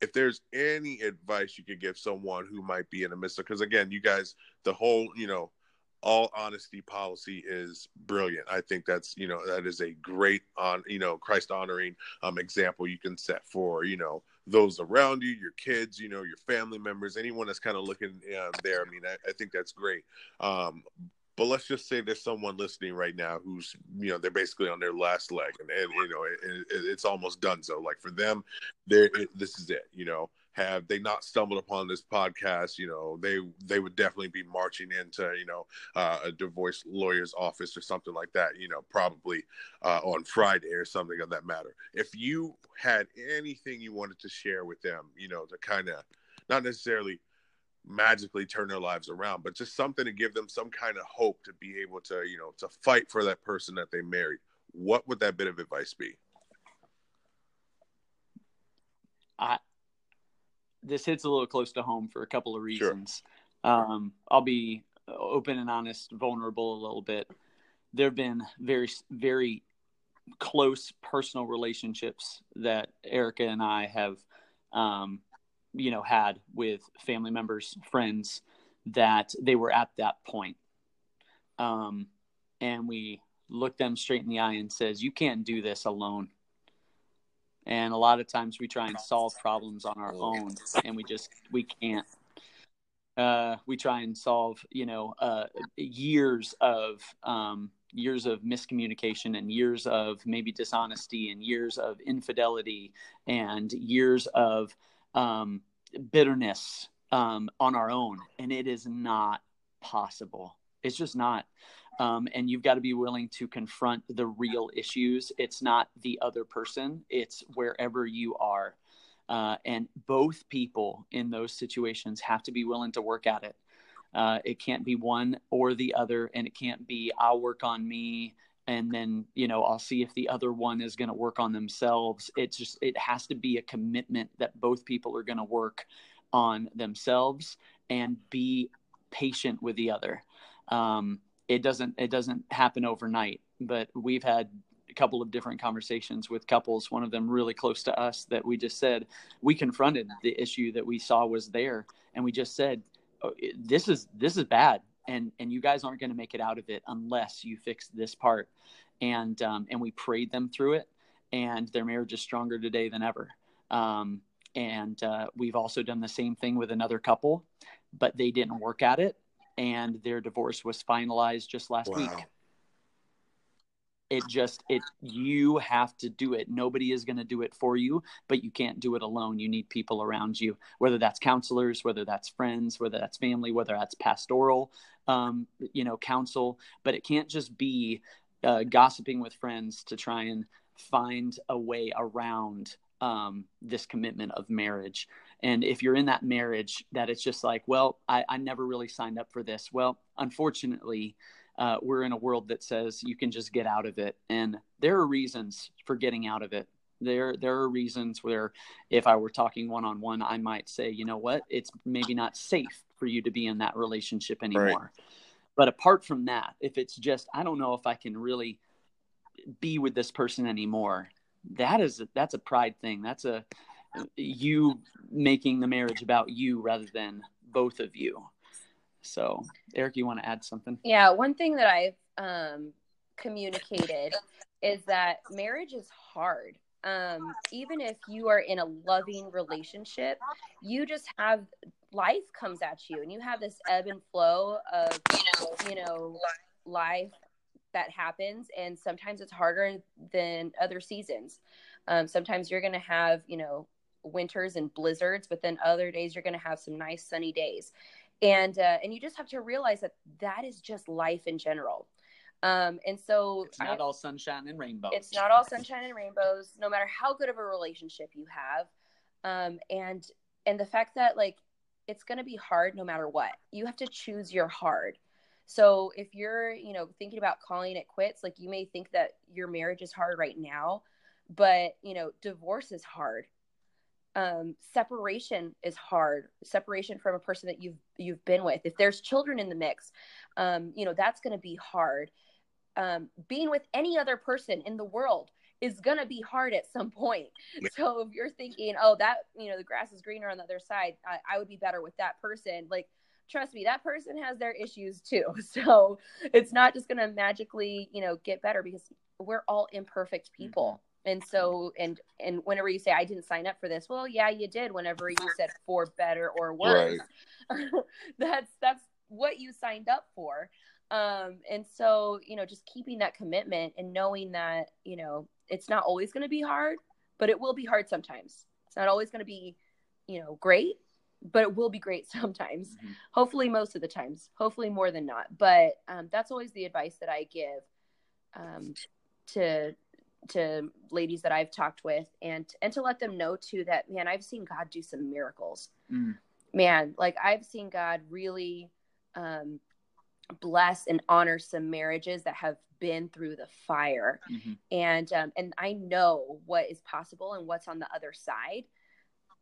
if there's any advice you could give someone who might be in a midst, because again, you guys, the whole you know all honesty policy is brilliant. I think that's you know that is a great on you know Christ honoring um, example you can set for you know those around you, your kids, you know your family members, anyone that's kind of looking uh, there. I mean, I, I, think that's great. Um, but let's just say there's someone listening right now who's you know they're basically on their last leg and, and you know it, it, it's almost done. So like for them they this is it you know. Have they not stumbled upon this podcast, you know, they they would definitely be marching into, you know, uh, a divorce lawyer's office or something like that, you know, probably uh, on Friday or something of that matter. If you had anything you wanted to share with them, you know, to kind of not necessarily magically turn their lives around, but just something to give them some kind of hope to be able to, you know, to fight for that person that they married. What would that bit of advice be? I this hits a little close to home for a couple of reasons. Sure. Um, I'll be open and honest, vulnerable a little bit. There have been very, very close personal relationships that Erica and I have, um, you know, had with family members, friends that they were at that point. Um, and we looked them straight in the eye and says, "You can't do this alone." and a lot of times we try and solve problems on our own and we just we can't uh, we try and solve you know uh, years of um, years of miscommunication and years of maybe dishonesty and years of infidelity and years of um, bitterness um, on our own and it is not possible it's just not um, and you've got to be willing to confront the real issues. It's not the other person, it's wherever you are. Uh, and both people in those situations have to be willing to work at it. Uh, it can't be one or the other, and it can't be I'll work on me and then you know I'll see if the other one is going to work on themselves. It's just it has to be a commitment that both people are going to work on themselves and be patient with the other. Um, it doesn't it doesn't happen overnight but we've had a couple of different conversations with couples one of them really close to us that we just said we confronted the issue that we saw was there and we just said oh, this is this is bad and and you guys aren't going to make it out of it unless you fix this part and um, and we prayed them through it and their marriage is stronger today than ever um, and uh, we've also done the same thing with another couple but they didn't work at it and their divorce was finalized just last wow. week. It just it you have to do it. Nobody is going to do it for you, but you can't do it alone. You need people around you, whether that's counselors, whether that's friends, whether that's family, whether that's pastoral, um, you know, counsel. But it can't just be uh, gossiping with friends to try and find a way around um, this commitment of marriage. And if you're in that marriage that it's just like, well, I, I never really signed up for this. Well, unfortunately, uh, we're in a world that says you can just get out of it, and there are reasons for getting out of it. There, there are reasons where, if I were talking one on one, I might say, you know what, it's maybe not safe for you to be in that relationship anymore. Right. But apart from that, if it's just, I don't know if I can really be with this person anymore, that is that's a pride thing. That's a you making the marriage about you rather than both of you. So, Eric, you want to add something? Yeah, one thing that I've um, communicated is that marriage is hard. Um, even if you are in a loving relationship, you just have life comes at you, and you have this ebb and flow of you know life that happens, and sometimes it's harder than other seasons. Um, sometimes you're going to have you know winters and blizzards, but then other days you're going to have some nice sunny days. And uh, and you just have to realize that that is just life in general um, and so it's not I, all sunshine and rainbows. It's not all sunshine and rainbows no matter how good of a relationship you have. Um, and and the fact that like it's going to be hard no matter what. You have to choose your hard. So if you're you know thinking about calling it quits like you may think that your marriage is hard right now but you know divorce is hard. Um, separation is hard. Separation from a person that you've you've been with. If there's children in the mix um, you know that's going to be hard um, being with any other person in the world is going to be hard at some (laughs) point. So if you're thinking oh that you know the grass is greener on the other side I, I would be better with that person. Like trust me that person has their issues too. (laughs) So it's not just going to magically you know get better because we're all imperfect people. And so and and whenever you say i didn't sign up for this well yeah you did whenever you said for better or worse. Right. (laughs) that's that's what you signed up for um and so you know just keeping that commitment and knowing that you know it's not always going to be hard but it will be hard sometimes it's not always going to be you know great but it will be great (laughs) sometimes mm-hmm. hopefully most of the times hopefully more than not but um, that's always the advice that i give um, to to ladies that I've talked with and and to let them know too that man I've seen God do some miracles. Mm. Man, like I've seen God really um bless and honor some marriages that have been through the fire. Mm-hmm. And um and I know what is possible and what's on the other side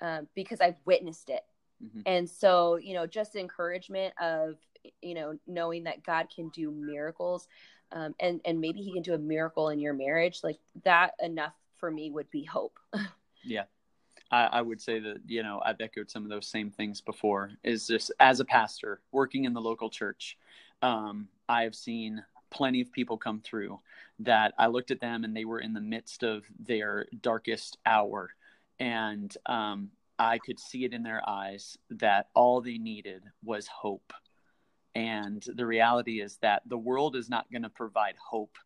um because I've witnessed it. Mm-hmm. And so, you know, just encouragement of you know knowing that God can do miracles um, and and maybe he can do a miracle in your marriage like that enough for me would be hope (laughs) yeah I, I, would say that you know i've echoed some of those same things before is just as a pastor working in the local church um, i have seen plenty of people come through that i looked at them and they were in the midst of their darkest hour and um, i could see it in their eyes that all they needed was hope and the reality is that the world is not going to provide hope.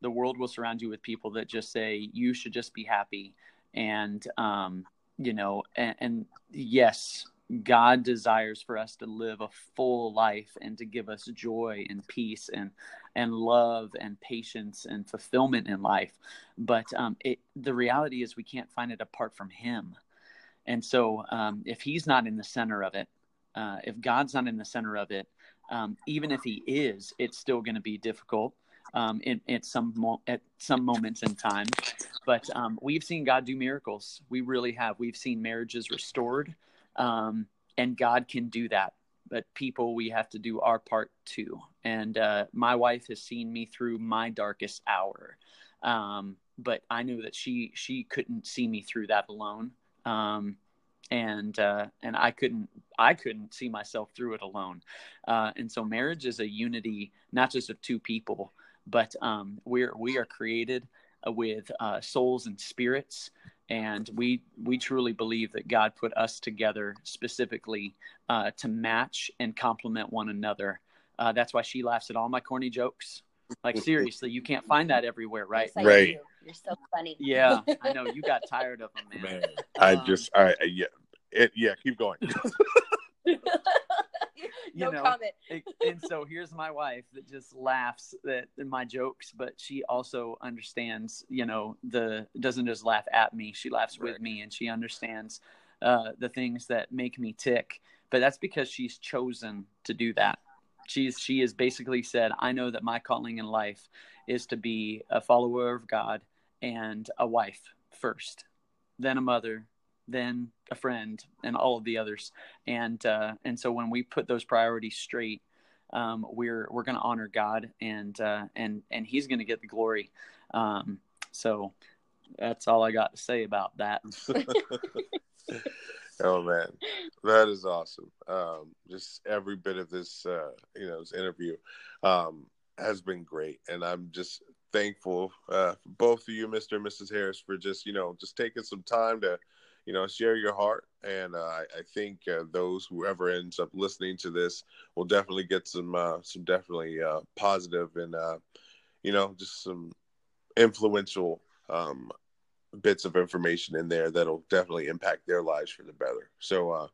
The world will surround you with people that just say, you should just be happy. And, um, you know, and, and yes, God desires for us to live a full life and to give us joy and peace and and love and patience and fulfillment in life. But um, it, the reality is we can't find it apart from Him. And so, um, if He's not in the center of it, uh, if God's not in the center of it, um, even if he is, it's still going to be difficult um, in, at some mo- at some moments in time. But um, we've seen God do miracles. We really have. We've seen marriages restored, um, and God can do that. But people, we have to do our part too. And uh, my wife has seen me through my darkest hour, um, but I knew that she she couldn't see me through that alone. Um, and uh, and I couldn't I couldn't see myself through it alone. Uh, and so marriage is a unity not just of two people, but um, we're we are created with uh, souls and spirits, and we we truly believe that God put us together specifically uh, to match and complement one another. Uh, that's why she laughs at all my corny jokes. Like seriously, you can't find that everywhere, right? Yes, right. You. You're so funny. Yeah, I know you got (laughs) tired of them, man. man I um, just, I yeah, it, yeah. Keep going. (laughs) no know, comment. (laughs) and so here's my wife that just laughs at my jokes, but she also understands. You know, the doesn't just laugh at me; she laughs right. with me, and she understands uh, the things that make me tick. But that's because she's chosen to do that she's she has basically said, I know that my calling in life is to be a follower of God and a wife first, then a mother, then a friend, and all of the others. And uh, and so when we put those priorities straight, um, we're we're going to honor God and uh, and and He's going to get the glory. Um, so that's all I got to say about that. (laughs) (laughs) oh man, that is awesome. Um, just every bit of this, uh, you know, this interview um, has been great, and I'm just thankful uh, for both of you, Mr. and Mrs. Harris, for just you know just taking some time to you know share your heart and uh, I, I, think uh, those whoever ends up listening to this will definitely get some uh, some definitely uh, positive and uh, you know just some influential um, bits of information in there that'll definitely impact their lives for the better. So, uh,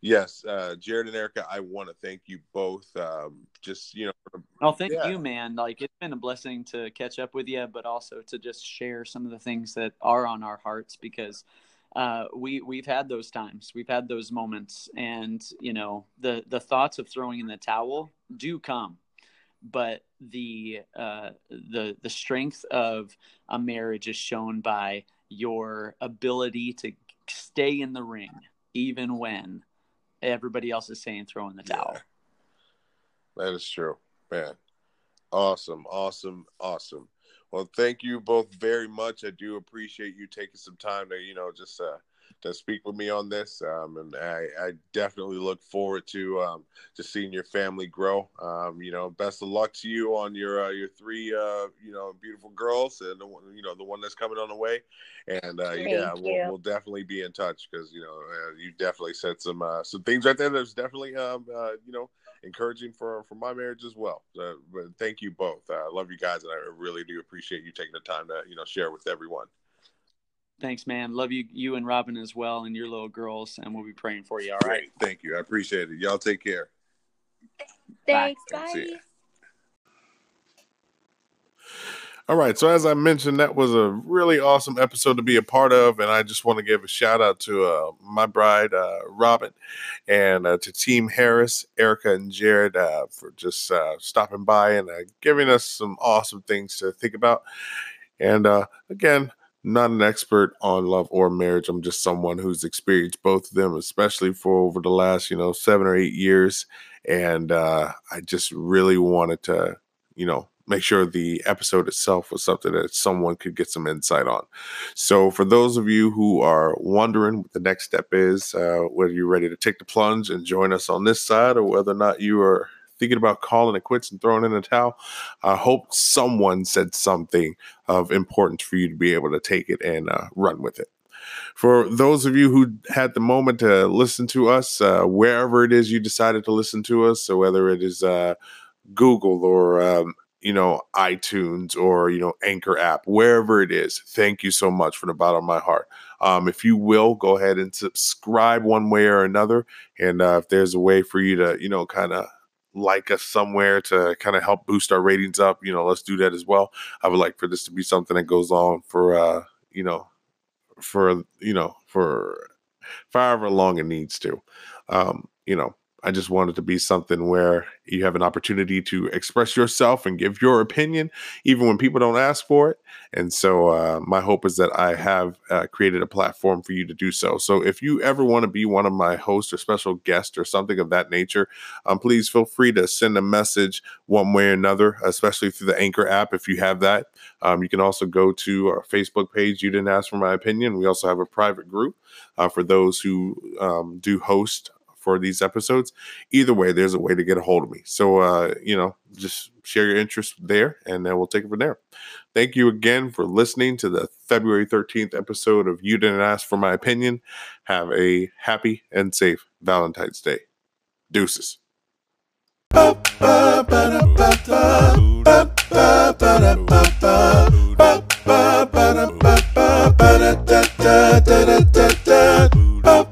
yes, uh, Jared and Erica, I want to thank you both. Um, just you know, oh, thank yeah. you, man. Like it's been a blessing to catch up with you, but also to just share some of the things that are on our hearts because uh, we we've had those times, we've had those moments, and you know the the thoughts of throwing in the towel do come but the uh, the the strength of a marriage is shown by your ability to stay in the ring even when everybody else is saying throw in the towel. Yeah. That is true, man. Awesome, awesome, awesome. Well, thank you both very much. I do appreciate you taking some time to, you know, just uh, to speak with me on this. Um, and I, I, definitely look forward to um, to seeing your family grow. Um, you know, best of luck to you on your uh, your three uh, you know beautiful girls and the one you know the one that's coming on the way. And uh, yeah, we'll, we'll, definitely be in touch because you know uh, you definitely said some uh, some things right there There's definitely um, uh, you know encouraging for for my marriage as well. but thank you both. I love you guys, and I really do appreciate you taking the time to you know share with everyone. Thanks, man. Love you, you and Robin as well, and your little girls, and we'll be praying for you. All right. Great. Thank you. I appreciate it. Y'all take care. Thanks. Bye. Bye. All right. So as I mentioned, that was a really awesome episode to be a part of, and I just want to give a shout out to uh, my bride, uh, Robin, and uh, to Team Harris, Erica, and Jared uh, for just uh, stopping by and uh, giving us some awesome things to think about. And again, not an expert on love or marriage. I'm just someone who's experienced both of them, especially for over the last, you know, seven or eight years. And I just really wanted to, you know, make sure the episode itself was something that someone could get some insight on. So, for those of you who are wondering what the next step is, uh, whether you're ready to take the plunge and join us on this side, or whether or not you are thinking about calling it quits and throwing in a towel, I hope someone said something of importance for you to be able to take it and uh, run with it. For those of you who had the moment to listen to us, uh, wherever it is you decided to listen to us, so whether it is uh, Google or um, you know iTunes or you know Anchor app, wherever it is, thank you so much from the bottom of my heart. Um, if you will, go ahead and subscribe one way or another, and uh, if there's a way for you to you know kind of like us somewhere to kind of help boost our ratings up, you know, let's do that as well. I would like for this to be something that goes on for uh, you know, for you know, for however long it needs to. Um, you know, I just want it to be something where you have an opportunity to express yourself and give your opinion, even when people don't ask for it. And so, uh, my hope is that I have uh, created a platform for you to do so. So, if you ever want to be one of my hosts or special guests or something of that nature, um, please feel free to send a message one way or another, especially through the Anchor app if you have that. Um, you can also go to our Facebook page. You didn't ask for my opinion. We also have a private group uh, for those who um, do host for these episodes. Either way, there's a way to get a hold of me. So, uh, you know, just share your interest there and then we'll take it from there. Thank you again for listening to the February 13th episode of You Didn't Ask for My Opinion. Have a happy and safe Valentine's Day. Deuces. Ba.